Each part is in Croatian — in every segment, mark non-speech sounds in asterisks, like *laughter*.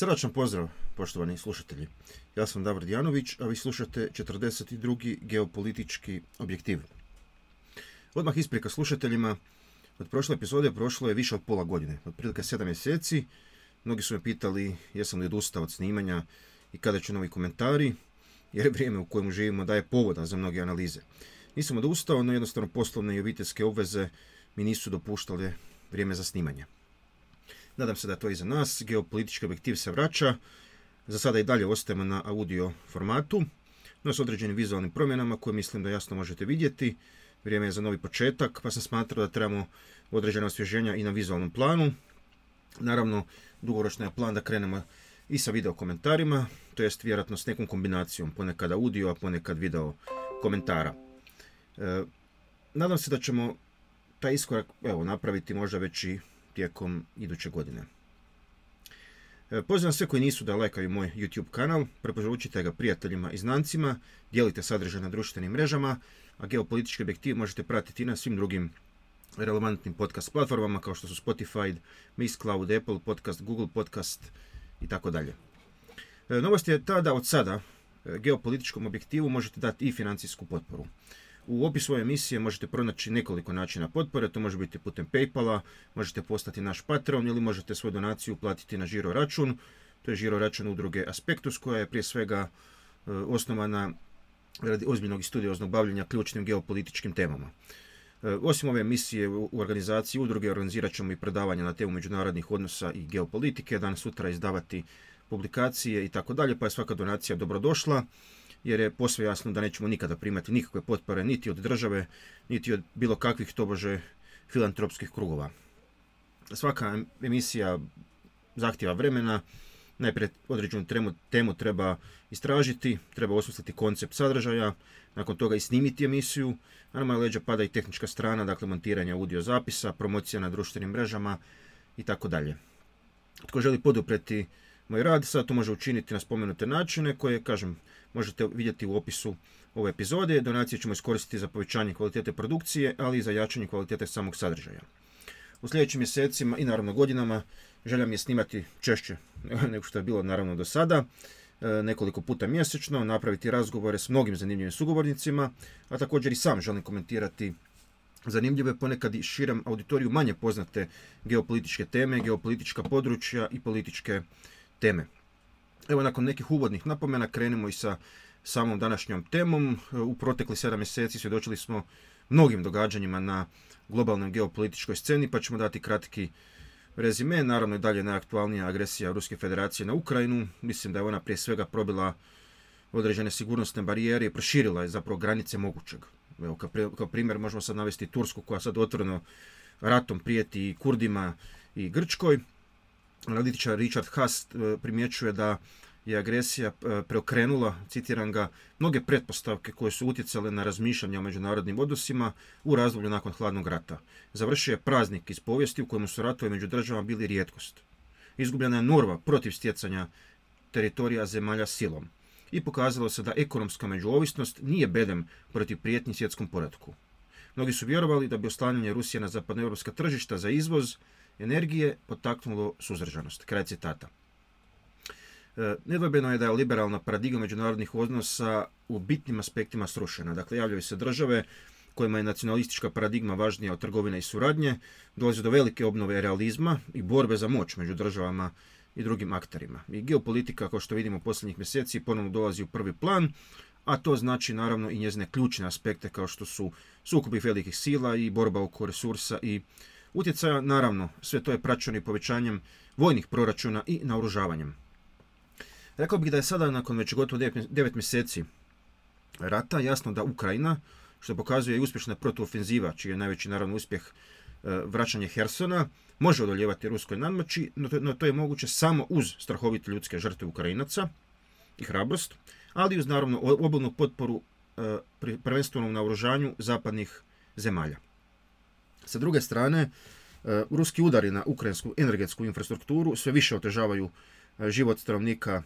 Srdačan pozdrav, poštovani slušatelji. Ja sam Davor Dijanović, a vi slušate 42. geopolitički objektiv. Odmah isprika slušateljima, od prošle epizode prošlo je više od pola godine, otprilike sedam mjeseci. Mnogi su me pitali jesam li odustao od snimanja i kada će novi komentari, jer je vrijeme u kojem živimo daje povoda za mnoge analize. Nisam odustao, no jednostavno poslovne i obiteljske obveze mi nisu dopuštale vrijeme za snimanje. Nadam se da je to iza nas. Geopolitički objektiv se vraća. Za sada i dalje ostajemo na audio formatu, no s određenim vizualnim promjenama koje mislim da jasno možete vidjeti. Vrijeme je za novi početak, pa sam smatrao da trebamo određena osvježenja i na vizualnom planu. Naravno, dugoročno je plan da krenemo i sa video komentarima, to jest vjerojatno s nekom kombinacijom, ponekad audio, a ponekad video komentara. E, nadam se da ćemo taj iskorak evo, napraviti možda već i tijekom iduće godine. E, pozivam sve koji nisu da lajkaju moj YouTube kanal, preporučite ga prijateljima i znancima, dijelite sadržaj na društvenim mrežama, a geopolitički objektiv možete pratiti na svim drugim relevantnim podcast platformama kao što su Spotify, Mixcloud, Apple Podcast, Google Podcast i tako dalje. E, novost je ta da od sada e, geopolitičkom objektivu možete dati i financijsku potporu. U opisu ove emisije možete pronaći nekoliko načina potpore, to može biti putem Paypala, možete postati naš patron ili možete svoju donaciju platiti na žiro račun. To je žiro račun udruge Aspektus koja je prije svega e, osnovana radi ozbiljnog i studioznog bavljenja ključnim geopolitičkim temama. E, osim ove emisije u organizaciji udruge organizirat ćemo i predavanja na temu međunarodnih odnosa i geopolitike, dan sutra izdavati publikacije i tako dalje, pa je svaka donacija dobrodošla jer je posve jasno da nećemo nikada primati nikakve potpore niti od države, niti od bilo kakvih tobože filantropskih krugova. Svaka emisija zahtjeva vremena, najprije određenu temu, treba istražiti, treba osmisliti koncept sadržaja, nakon toga i snimiti emisiju, na moja leđa pada i tehnička strana, dakle montiranje audio zapisa, promocija na društvenim mrežama i tako dalje. Tko želi podupreti moj rad, sad to može učiniti na spomenute načine koje, kažem, možete vidjeti u opisu ove epizode. Donacije ćemo iskoristiti za povećanje kvalitete produkcije, ali i za jačanje kvalitete samog sadržaja. U sljedećim mjesecima i naravno godinama želja mi je snimati češće *laughs* nego što je bilo naravno do sada, e, nekoliko puta mjesečno, napraviti razgovore s mnogim zanimljivim sugovornicima, a također i sam želim komentirati zanimljive, ponekad i širem auditoriju manje poznate geopolitičke teme, geopolitička područja i političke teme. Evo, nakon nekih uvodnih napomena krenemo i sa samom današnjom temom. U protekli sedam mjeseci svjedočili smo mnogim događanjima na globalnoj geopolitičkoj sceni, pa ćemo dati kratki rezime. Naravno i dalje najaktualnija agresija Ruske federacije na Ukrajinu. Mislim da je ona prije svega probila određene sigurnosne barijere i proširila je zapravo granice mogućeg. Evo, kao primjer možemo sad navesti Tursku koja sad otvoreno ratom prijeti i Kurdima i Grčkoj analitičar Richard Haas e, primjećuje da je agresija e, preokrenula, citiram ga, mnoge pretpostavke koje su utjecale na razmišljanje o međunarodnim odnosima u razdoblju nakon hladnog rata. Završio je praznik iz povijesti u kojemu su ratovi među državama bili rijetkost. Izgubljena je norva protiv stjecanja teritorija zemalja silom i pokazalo se da ekonomska međuovisnost nije bedem protiv prijetnji svjetskom poredku. Mnogi su vjerovali da bi oslanjanje Rusije na zapadnoevropska tržišta za izvoz energije potaknulo suzdržanost. Kraj citata. E, nedvojbeno je da je liberalna paradigma međunarodnih odnosa u bitnim aspektima srušena. Dakle, javljaju se države kojima je nacionalistička paradigma važnija od trgovine i suradnje, dolazi do velike obnove realizma i borbe za moć među državama i drugim akterima. I geopolitika, kao što vidimo posljednjih mjeseci, ponovno dolazi u prvi plan, a to znači naravno i njezine ključne aspekte kao što su sukobi velikih sila i borba oko resursa i utjecaja. Naravno, sve to je praćeno i povećanjem vojnih proračuna i naoružavanjem. Rekao bih da je sada, nakon već gotovo 9 mjeseci rata, jasno da Ukrajina, što pokazuje i uspješna protuofenziva, čiji je najveći naravno uspjeh e, vraćanje Hersona, može odoljevati ruskoj nadmoći, no to je moguće samo uz strahovite ljudske žrtve Ukrajinaca i hrabrost, ali uz naravno obilnu potporu e, prvenstveno u naoružanju zapadnih zemalja. Sa druge strane, e, ruski udari na ukrajinsku energetsku infrastrukturu sve više otežavaju e, život stanovnika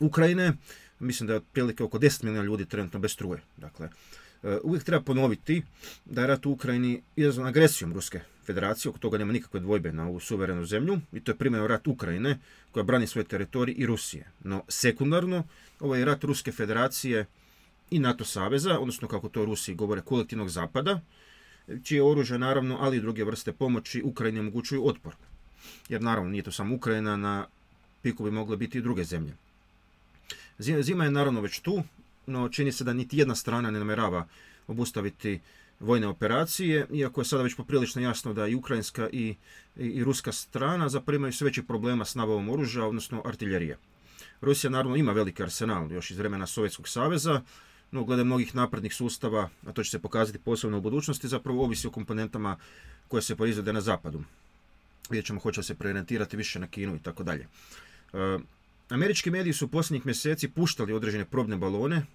Ukrajine. Mislim da je otprilike oko 10 milijuna ljudi trenutno bez struje. Dakle, uvijek treba ponoviti da je rat u Ukrajini izazvan agresijom Ruske federacije, oko toga nema nikakve dvojbe na ovu suverenu zemlju i to je primjer rat Ukrajine koja brani svoj teritorij i Rusije. No sekundarno, ovaj rat Ruske federacije i NATO saveza, odnosno kako to Rusiji govore kolektivnog zapada, čije oružje naravno, ali i druge vrste pomoći Ukrajini omogućuju otpor. Jer naravno nije to samo Ukrajina, na piku bi mogle biti i druge zemlje. Zima je naravno već tu, no čini se da niti jedna strana ne namjerava obustaviti vojne operacije, iako je sada već poprilično jasno da i ukrajinska i, i, ruska strana zaprimaju sve veći problema s nabavom oružja, odnosno artiljerije. Rusija naravno ima veliki arsenal još iz vremena Sovjetskog saveza, no glede mnogih naprednih sustava, a to će se pokazati posebno u budućnosti, zapravo ovisi o komponentama koje se proizvode na zapadu. Vidjet ćemo hoće se preorientirati više na Kinu i tako dalje. E, američki mediji su posljednjih mjeseci puštali određene probne balone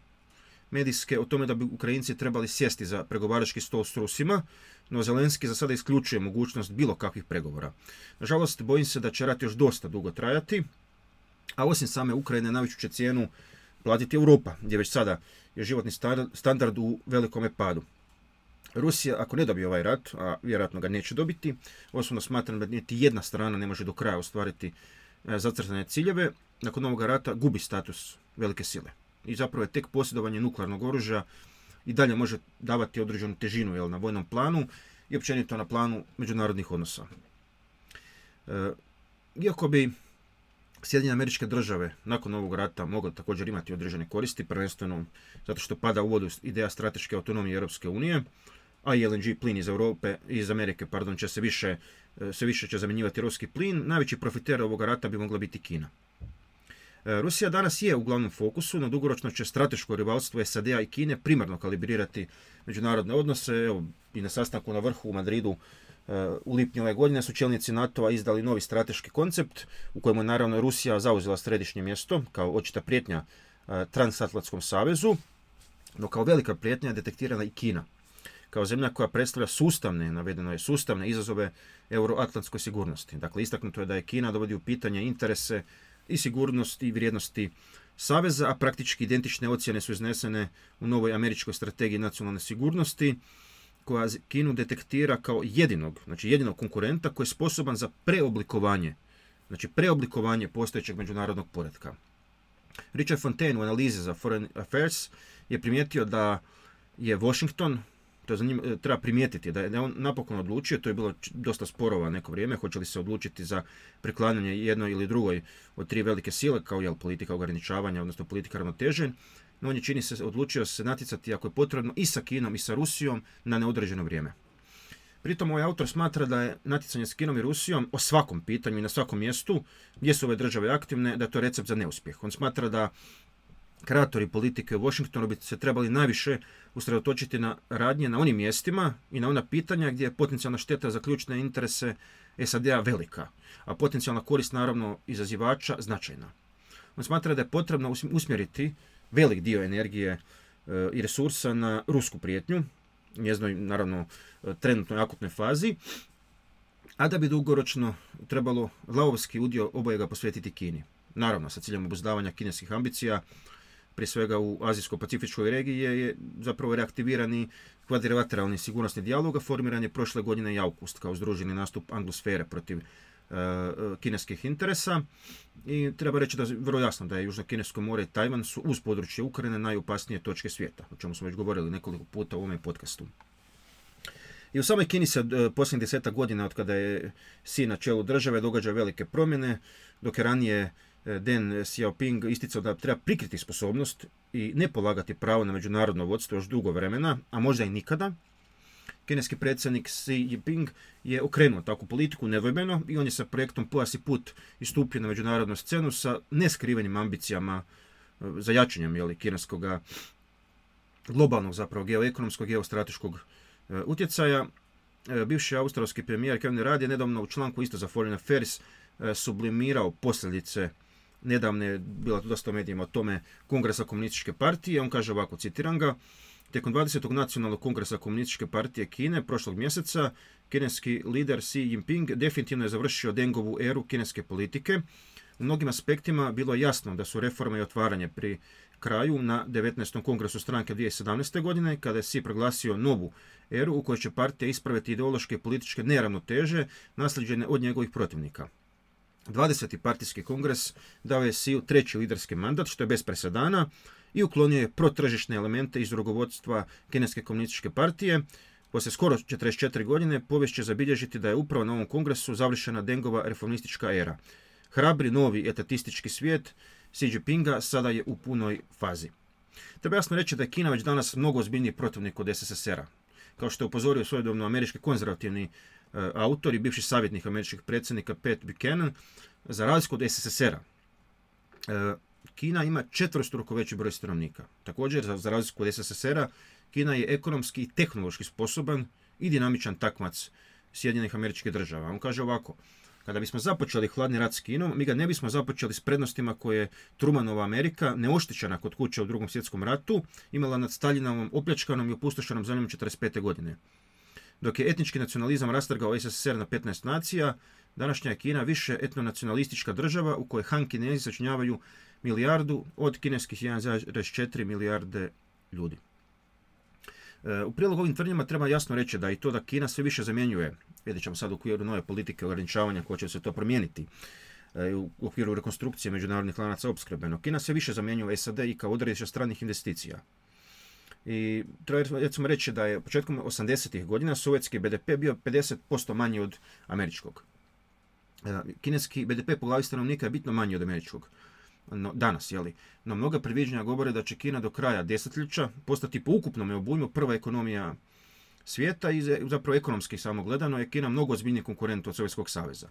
medijske o tome da bi Ukrajinci trebali sjesti za pregovarački stol s Rusima, no Zelenski za sada isključuje mogućnost bilo kakvih pregovora. Nažalost, bojim se da će rat još dosta dugo trajati, a osim same Ukrajine najveću će cijenu platiti Europa, gdje već sada je životni standard u velikome padu. Rusija, ako ne dobije ovaj rat, a vjerojatno ga neće dobiti, osobno smatram da niti jedna strana ne može do kraja ostvariti e, zacrtane ciljeve, nakon ovoga rata gubi status velike sile. I zapravo je tek posjedovanje nuklearnog oružja i dalje može davati određenu težinu jel, na vojnom planu i općenito na planu međunarodnih odnosa. E, iako bi Sjedinjene američke države nakon ovog rata mogu također imati određene koristi, prvenstveno zato što pada u vodu ideja strateške autonomije Europske unije, a i LNG plin iz Europe, iz Amerike, pardon, će se više, e, sve više će zamjenjivati ruski plin. Najveći profiter ovog rata bi mogla biti Kina. E, Rusija danas je u glavnom fokusu, no dugoročno će strateško rivalstvo SAD-a i Kine primarno kalibrirati međunarodne odnose. Evo, i na sastanku na vrhu u Madridu u lipnju ove godine su čelnici NATO-a izdali novi strateški koncept u kojemu je naravno Rusija zauzela središnje mjesto kao očita prijetnja e, transatlantskom savezu, no kao velika prijetnja je detektirana i Kina kao zemlja koja predstavlja sustavne, navedeno je sustavne izazove euroatlantskoj sigurnosti. Dakle, istaknuto je da je Kina dovodi u pitanje interese i sigurnosti i vrijednosti Saveza, a praktički identične ocjene su iznesene u novoj američkoj strategiji nacionalne sigurnosti, koja Kinu detektira kao jedinog, znači jedinog konkurenta koji je sposoban za preoblikovanje, znači preoblikovanje postojećeg međunarodnog poretka. Richard Fontaine u analizi za Foreign Affairs je primijetio da je Washington, to je za njim, treba primijetiti, da je on napokon odlučio, to je bilo dosta sporova neko vrijeme, hoće li se odlučiti za priklanjanje jednoj ili drugoj od tri velike sile, kao je politika ograničavanja, odnosno politika ravnoteže, no on je čini se odlučio se natjecati ako je potrebno i sa Kinom i sa Rusijom na neodređeno vrijeme. Pritom ovaj autor smatra da je natjecanje s Kinom i Rusijom o svakom pitanju i na svakom mjestu gdje su ove države aktivne, da je to recept za neuspjeh. On smatra da kreatori politike u Washingtonu bi se trebali najviše usredotočiti na radnje na onim mjestima i na ona pitanja gdje je potencijalna šteta za ključne interese SAD-a velika, a potencijalna korist naravno izazivača značajna. On smatra da je potrebno usmjeriti velik dio energije e, i resursa na rusku prijetnju, njeznoj, naravno, e, trenutnoj akutnoj fazi, a da bi dugoročno trebalo lavovski udio obojega posvetiti Kini. Naravno, sa ciljem obuzdavanja kineskih ambicija, prije svega u Azijsko-Pacifičkoj regiji je zapravo reaktivirani kvadrilateralni sigurnosni dijalog, formiran je prošle godine August kao združeni nastup anglosfere protiv kineskih interesa i treba reći da je vrlo jasno da je Južno Kinesko more i Tajvan su uz područje Ukrajine najopasnije točke svijeta, o čemu smo već govorili nekoliko puta u ovome podcastu. I u samoj Kini se e, posljednjih deseta godina od kada je sin na čelu države događa velike promjene, dok je ranije e, Deng Xiaoping isticao da treba prikriti sposobnost i ne polagati pravo na međunarodno vodstvo još dugo vremena, a možda i nikada, kineski predsjednik Xi Jinping je okrenuo takvu politiku nedvojbeno i on je sa projektom Pojas i put istupio na međunarodnu scenu sa neskrivenim ambicijama e, za jačanjem jeli, kineskog globalnog zapravo geoekonomskog, geostrateškog e, utjecaja. E, bivši australski premijer Kevin Rudd je nedavno u članku isto za Foreign Affairs sublimirao posljedice nedavne, bila tu dosta medijima o tome, Kongresa komunističke partije. On kaže ovako, citiram ga, Tijekom 20. nacionalnog kongresa komunističke partije Kine prošlog mjeseca, kineski lider Xi Jinping definitivno je završio Dengovu eru kineske politike, U mnogim aspektima bilo je jasno da su reforme i otvaranje pri kraju na 19. kongresu stranke 2017. godine, kada je Si proglasio novu eru u kojoj će partija ispraviti ideološke i političke neravnoteže nasljeđene od njegovih protivnika. 20. partijski kongres dao je Siju treći liderski mandat, što je bez presedana, i uklonio je protržišne elemente iz rukovodstva Kineske komunističke partije. Poslije skoro 44 godine povijest će zabilježiti da je upravo na ovom kongresu završena Dengova reformistička era. Hrabri novi etatistički svijet Xi Jinpinga sada je u punoj fazi. Treba jasno reći da je Kina već danas mnogo ozbiljniji protivnik od SSSR-a. Kao što je upozorio svojedobno američki konzervativni e, autor i bivši savjetnik američkih predsjednika Pat Buchanan, za razliku od SSSR-a. E, Kina ima četvrstruko veći broj stanovnika. Također, za, razliku od SSSR-a, Kina je ekonomski i tehnološki sposoban i dinamičan takmac Sjedinjenih američkih država. On kaže ovako, kada bismo započeli hladni rat s Kinom, mi ga ne bismo započeli s prednostima koje Trumanova Amerika, neoštećena kod kuće u drugom svjetskom ratu, imala nad Staljinovom opljačkanom i opustošenom zemljom 1945. godine. Dok je etnički nacionalizam rastrgao SSSR na 15 nacija, današnja je Kina više etnonacionalistička država u kojoj Han Kinezi sačinjavaju milijardu od kineskih 1,4 milijarde ljudi. E, u prilog ovim tvrdnjama treba jasno reći da i to da Kina sve više zamjenjuje, vidjet ćemo sad u okviru nove politike ograničavanja koja će se to promijeniti, e, u okviru rekonstrukcije međunarodnih lanaca opskrbe, no Kina sve više zamjenjuje SAD i kao odredište stranih investicija. I treba recimo reći da je početkom 80. godina sovjetski BDP bio 50% manji od američkog. E, kineski BDP po glavi stanovnika je bitno manji od američkog no, danas, jeli. No mnoga predviđanja govore da će Kina do kraja desetljeća postati po ukupnom obujmu prva ekonomija svijeta i zapravo ekonomski samo gledano je Kina mnogo ozbiljniji konkurent od Sovjetskog saveza.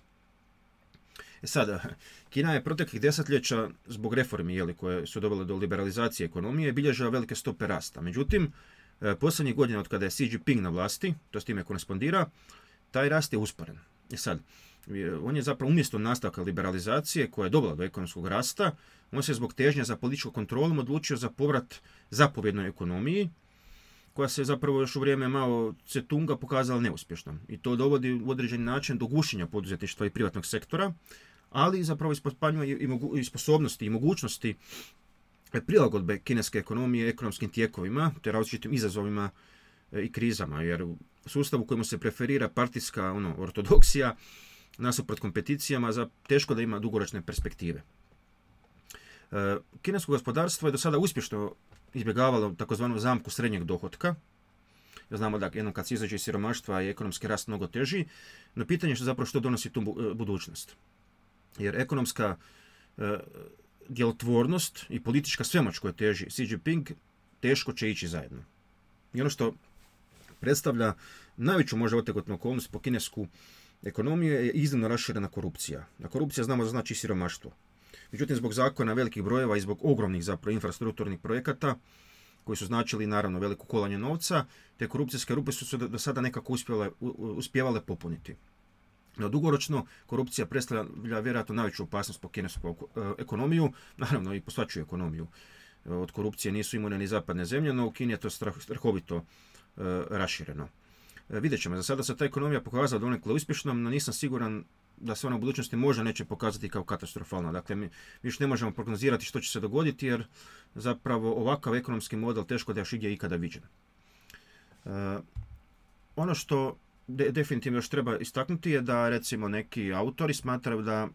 E sada, Kina je proteklih desetljeća zbog reformi jeli, koje su dovele do liberalizacije ekonomije bilježila velike stope rasta. Međutim, e, posljednjih godina od kada je Xi Jinping na vlasti, to s time korespondira, taj rast je usporen. E sad, on je zapravo umjesto nastavka liberalizacije koja je dovela do ekonomskog rasta, on se zbog težnja za političkom kontrolom odlučio za povrat zapovjednoj ekonomiji, koja se zapravo još u vrijeme malo Cetunga pokazala neuspješnom. I to dovodi u određeni način do gušenja poduzetništva i privatnog sektora, ali zapravo ispospanjuje i, sposobnosti i mogućnosti prilagodbe kineske ekonomije ekonomskim tijekovima, te različitim izazovima e, i krizama, jer u sustavu kojemu se preferira partijska ono, ortodoksija, nasuprot kompeticijama, za teško da ima dugoročne perspektive. E, kinesko gospodarstvo je do sada uspješno izbjegavalo takozvanu zamku srednjeg dohotka. Znamo da jednom kad se izađe iz siromaštva je ekonomski rast mnogo teži, no pitanje je što zapravo što donosi tu e, budućnost. Jer ekonomska e, djelotvornost i politička svemoć koja teži Xi Jinping teško će ići zajedno. I ono što predstavlja najveću možda otegotnu okolnost po kinesku ekonomiju je iznimno raširena korupcija. A korupcija znamo da znači siromaštvo. Međutim, zbog zakona velikih brojeva i zbog ogromnih zapravo infrastrukturnih projekata, koji su značili naravno veliko kolanje novca, te korupcijske rupe su se do sada nekako uspjele, uspjevale popuniti. No, dugoročno, korupcija predstavlja vjerojatno najveću opasnost po kinesku e, ekonomiju, *laughs* naravno i po svačiju ekonomiju. E, od korupcije nisu imune ni zapadne zemlje, no u Kini je to strahovito e, rašireno. Vidjet ćemo, za sada se ta ekonomija pokazala donekle uspješnom, no nisam siguran da se ona u budućnosti možda neće pokazati kao katastrofalna. Dakle, mi još ne možemo prognozirati što će se dogoditi jer zapravo ovakav ekonomski model teško da još igdje ikada viđen. E, ono što definitivno još treba istaknuti je da recimo neki autori smatraju da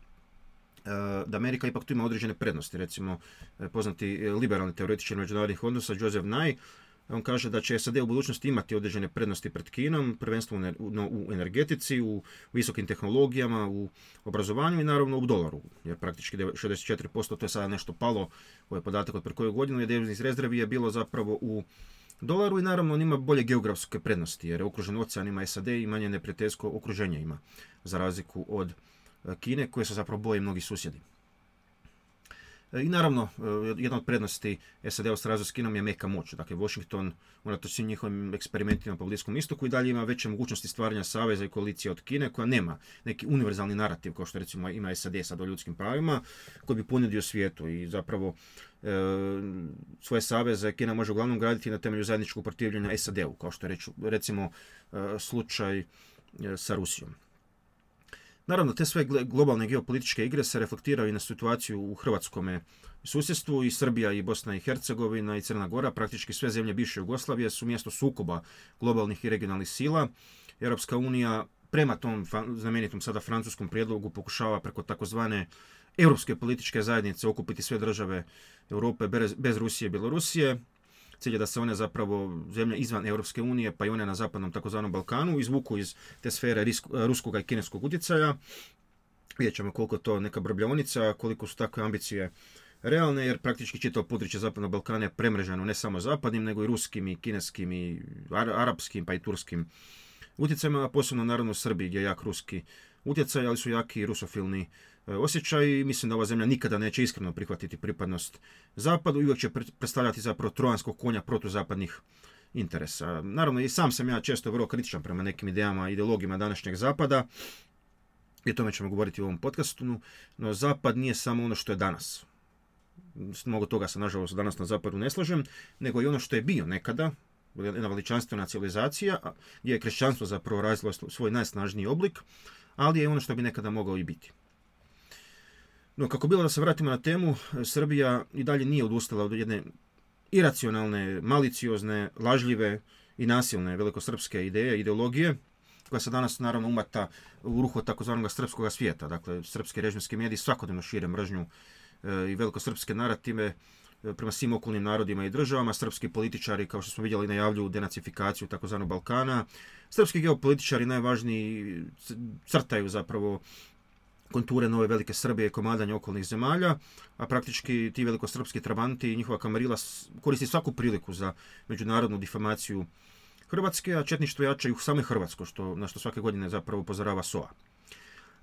e, da Amerika ipak tu ima određene prednosti. Recimo, e, poznati liberalni teoretičar međunarodnih odnosa Joseph Nye on kaže da će SAD u budućnosti imati određene prednosti pred Kinom, prvenstveno u energetici, u visokim tehnologijama, u obrazovanju i naravno u dolaru. Jer praktički 64% to je sada nešto palo, ovaj podatak od pre koju godinu je deviznih rezervi je bilo zapravo u dolaru i naravno on ima bolje geografske prednosti jer je okružen oceanima SAD i manje neprijateljsko okruženje ima za razliku od Kine koje se zapravo boje mnogi susjedi. I naravno, e, jedna od prednosti SAD-a s Kinom je meka moć. Dakle, Washington, unatoč svim njihovim eksperimentima po Bliskom istoku i dalje ima veće mogućnosti stvaranja saveza i koalicije od Kine, koja nema neki univerzalni narativ, kao što recimo ima SAD sad o ljudskim pravima, koji bi ponudio svijetu i zapravo e, svoje saveze Kina može uglavnom graditi na temelju zajedničkog protivljenja SAD-u, kao što je recimo e, slučaj sa Rusijom. Naravno, te sve globalne geopolitičke igre se reflektiraju i na situaciju u hrvatskome susjedstvu i Srbija i Bosna i Hercegovina i Crna Gora, praktički sve zemlje bivše Jugoslavije su mjesto sukoba globalnih i regionalnih sila. Europska unija prema tom znamenitom sada francuskom prijedlogu pokušava preko takozvane europske političke zajednice okupiti sve države Europe bez Rusije i Bjelorusije. Cilj da se one zapravo zemlje izvan Europske unije, pa i one na zapadnom takozvanom Balkanu, izvuku iz te sfere ruskog i kineskog utjecaja. Vidjet ćemo koliko to neka brbljonica, koliko su takve ambicije realne, jer praktički čitavo područje Zapadnog Balkana je premreženo ne samo zapadnim, nego i ruskim i kineskim i arapskim, pa i turskim utjecajima, a posebno naravno u Srbiji gdje je jak ruski utjecaj, ali su jaki rusofilni osjećaj i mislim da ova zemlja nikada neće iskreno prihvatiti pripadnost zapadu i uvijek će predstavljati zapravo trojanskog konja protuzapadnih interesa. Naravno i sam sam ja često vrlo kritičan prema nekim idejama, ideologijama današnjeg zapada i o tome ćemo govoriti u ovom podcastu, no zapad nije samo ono što je danas. Mnogo toga se nažalost danas na zapadu ne slažem, nego i ono što je bio nekada, jedna veličanstvena civilizacija, gdje je kršćanstvo zapravo razvilo svoj najsnažniji oblik, ali je ono što bi nekada mogao i biti. No, kako bilo da se vratimo na temu, Srbija i dalje nije odustala od jedne iracionalne, maliciozne, lažljive i nasilne velikosrpske ideje, ideologije, koja se danas naravno umata u ruhu takozvanog srpskog svijeta. Dakle, srpski režimski mediji svakodnevno šire mržnju e, i velikosrpske narative prema svim okolnim narodima i državama. Srpski političari, kao što smo vidjeli, najavljuju denacifikaciju takozvanog Balkana. Srpski geopolitičari najvažniji crtaju zapravo konture nove velike Srbije i komadanje okolnih zemalja, a praktički ti velikosrpski trabanti i njihova kamarila koristi svaku priliku za međunarodnu difamaciju Hrvatske, a četništvo jača i u same Hrvatsko, što, na što svake godine zapravo upozorava SOA.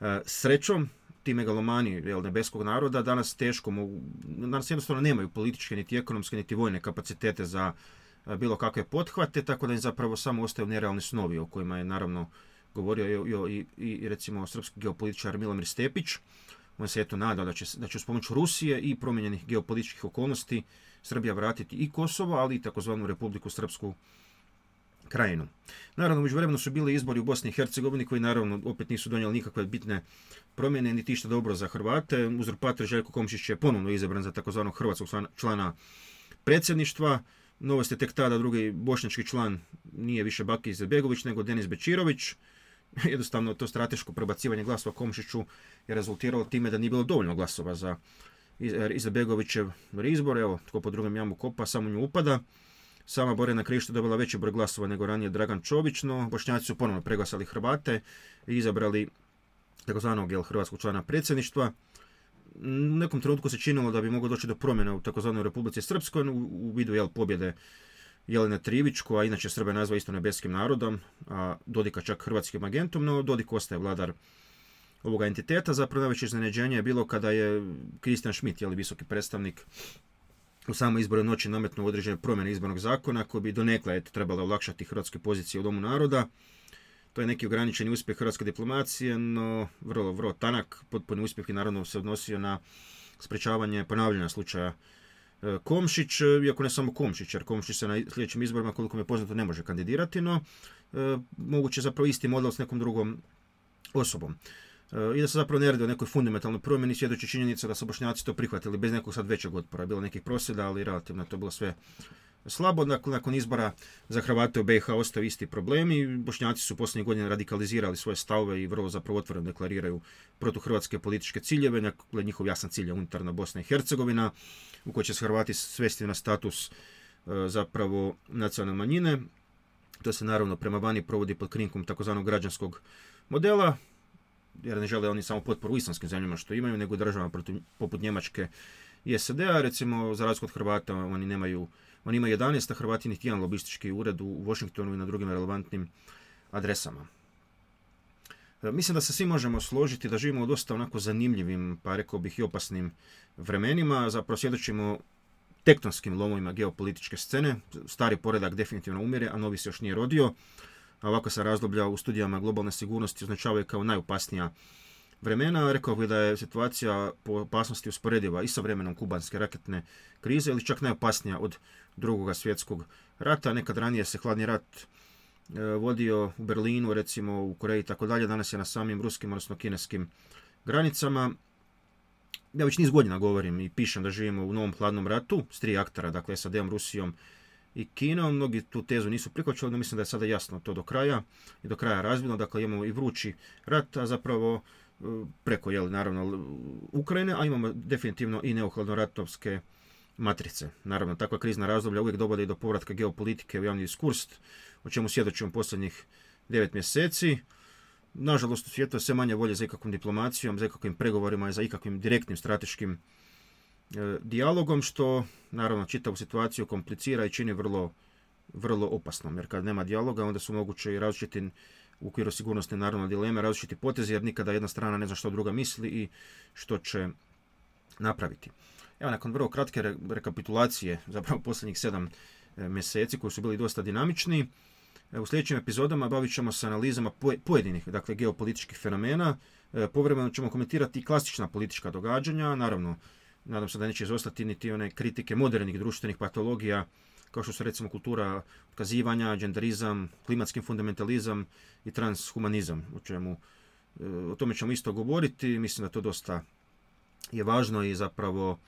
E, srećom, ti megalomani jel, nebeskog naroda danas teško mogu, danas jednostavno nemaju političke, niti ekonomske, niti vojne kapacitete za bilo kakve pothvate, tako da im zapravo samo ostaju nerealni snovi o kojima je naravno govorio i, i, i recimo srpski geopolitičar Milomir Stepić. On se eto nadao da će, da će s pomoću Rusije i promijenjenih geopolitičkih okolnosti Srbija vratiti i Kosovo, ali i takozvanu Republiku Srpsku krajinu. Naravno, međuvremeno su bili izbori u Bosni i Hercegovini koji naravno opet nisu donijeli nikakve bitne promjene niti išta dobro za Hrvate. Uzurpator Željko Komšić je ponovno izabran za takozvanog hrvatskog člana predsjedništva. Novost je tek tada drugi bošnjački član nije više Baki Izetbegović nego Denis Bečirović. *laughs* Jednostavno to strateško prebacivanje glasova Komšiću je rezultiralo time da nije bilo dovoljno glasova za Izetbegovićev izbor. Evo, tko po drugom jamu kopa, samo nju upada. Sama Borjana Krišto dobila veći broj glasova nego ranije Dragan Čović, no Bošnjaci su ponovno preglasali Hrvate i izabrali takozvanog jel, hrvatskog člana predsjedništva. U nekom trenutku se činilo da bi moglo doći do promjene u takozvanoj Republici Srpskoj u, vidu jel, pobjede Jelena Trivić, koja inače Srbe nazva isto nebeskim narodom, a Dodika čak hrvatskim agentom, no Dodik ostaje vladar ovoga entiteta. Zapravo najveće iznenađenje je bilo kada je Kristijan Schmidt, jel, visoki predstavnik u samoj izbornoj noći nametnuo određene promjene izbornog zakona koji bi donekle eto, trebalo olakšati hrvatske pozicije u Domu naroda. To je neki ograničeni uspjeh hrvatske diplomacije, no vrlo, vrlo tanak. Potpuni uspjeh i naravno se odnosio na sprečavanje ponavljanja slučaja Komšić, iako ne samo Komšić, jer Komšić se na sljedećim izborima, koliko mi je poznato, ne može kandidirati, no e, moguće zapravo isti model s nekom drugom osobom. E, I da se zapravo ne radi o nekoj fundamentalnoj promjeni, svjedoči činjenica da su bošnjaci to prihvatili bez nekog sad većeg otpora. Bilo nekih prosvjeda, ali relativno to je bilo sve slabo. Nakon izbora za Hrvate u BiH ostaju isti problemi. Bošnjaci su posljednjih godina radikalizirali svoje stavove i vrlo zapravo otvoreno deklariraju protuhrvatske političke ciljeve. Dakle, njihov jasan cilj je unutarna Bosna i Hercegovina, u kojoj će se Hrvati svesti na status e, zapravo nacionalne manjine. To se naravno prema vani provodi pod krinkom takozvanog građanskog modela, jer ne žele oni samo potporu islamskim zemljama što imaju, nego državama poput Njemačke i SAD-a. Recimo, za razliku od Hrvata, oni nemaju, oni imaju 11, a jedan lobistički ured u Washingtonu i na drugim relevantnim adresama. E, mislim da se svi možemo složiti da živimo u dosta onako zanimljivim, pa rekao bih i opasnim vremenima. Zapravo svjedočimo tektonskim lomovima geopolitičke scene. Stari poredak definitivno umire, a novi se još nije rodio ovako se razdoblja u studijama globalne sigurnosti označavaju kao najopasnija vremena. Rekao bih da je situacija po opasnosti usporediva i sa vremenom kubanske raketne krize ili čak najopasnija od drugog svjetskog rata. Nekad ranije se hladni rat vodio u Berlinu, recimo u Koreji i tako dalje, danas je na samim ruskim, odnosno kineskim granicama. Ja već niz godina govorim i pišem da živimo u novom hladnom ratu s tri aktera, dakle SAD-om, Rusijom i Kinom. Mnogi tu tezu nisu prihvaćali, no mislim da je sada jasno to do kraja i do kraja razvidno. Dakle, imamo i vrući rat, a zapravo e, preko, jel, naravno, Ukrajine, a imamo definitivno i neohladno-ratovske matrice. Naravno, takva krizna razdoblja uvijek dovode i do povratka geopolitike u javni diskurs, o čemu svjedočimo posljednjih devet mjeseci. Nažalost, u svijetu je sve manje volje za ikakvom diplomacijom, za ikakvim pregovorima i za ikakvim direktnim strateškim e, dijalogom, što naravno čitavu situaciju komplicira i čini vrlo, vrlo opasnom. Jer kad nema dijaloga, onda su moguće i različiti u okviru sigurnosne naravno dileme, različiti potezi, jer nikada jedna strana ne zna što druga misli i što će napraviti. Evo, nakon vrlo kratke rekapitulacije, *laughs* zapravo posljednjih sedam e, mjeseci koji su bili dosta dinamični, e, u sljedećim epizodama bavit ćemo se analizama pojedinih dakle, geopolitičkih fenomena. E, povremeno ćemo komentirati klasična politička događanja. Naravno, nadam se da neće izostati niti one kritike modernih društvenih patologija kao što su recimo kultura otkazivanja, genderizam, klimatski fundamentalizam i transhumanizam, o čemu o tome ćemo isto govoriti. Mislim da to dosta je važno i zapravo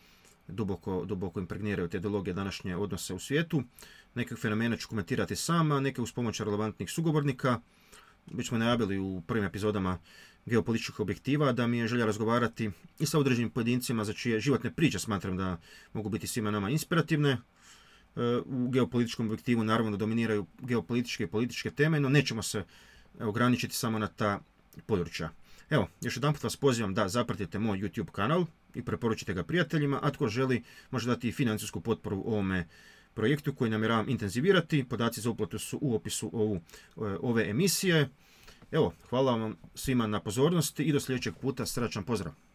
duboko, duboko impregniraju te ideologije današnje odnose u svijetu. Neke fenomene ću komentirati sama, neke uz pomoć relevantnih sugovornika. Već smo najavili u prvim epizodama geopolitičkih objektiva da mi je želja razgovarati i sa određenim pojedincima za čije životne priče smatram da mogu biti svima nama inspirativne. E, u geopolitičkom objektivu naravno dominiraju geopolitičke i političke teme, no nećemo se ograničiti samo na ta područja. Evo, još jedan put vas pozivam da zapratite moj YouTube kanal i preporučite ga prijateljima, a tko želi može dati i financijsku potporu ovome projektu koji namjeravam intenzivirati. Podaci za uplatu su u opisu ovu, ove emisije. Evo, hvala vam svima na pozornosti i do sljedećeg puta. Srećan pozdrav!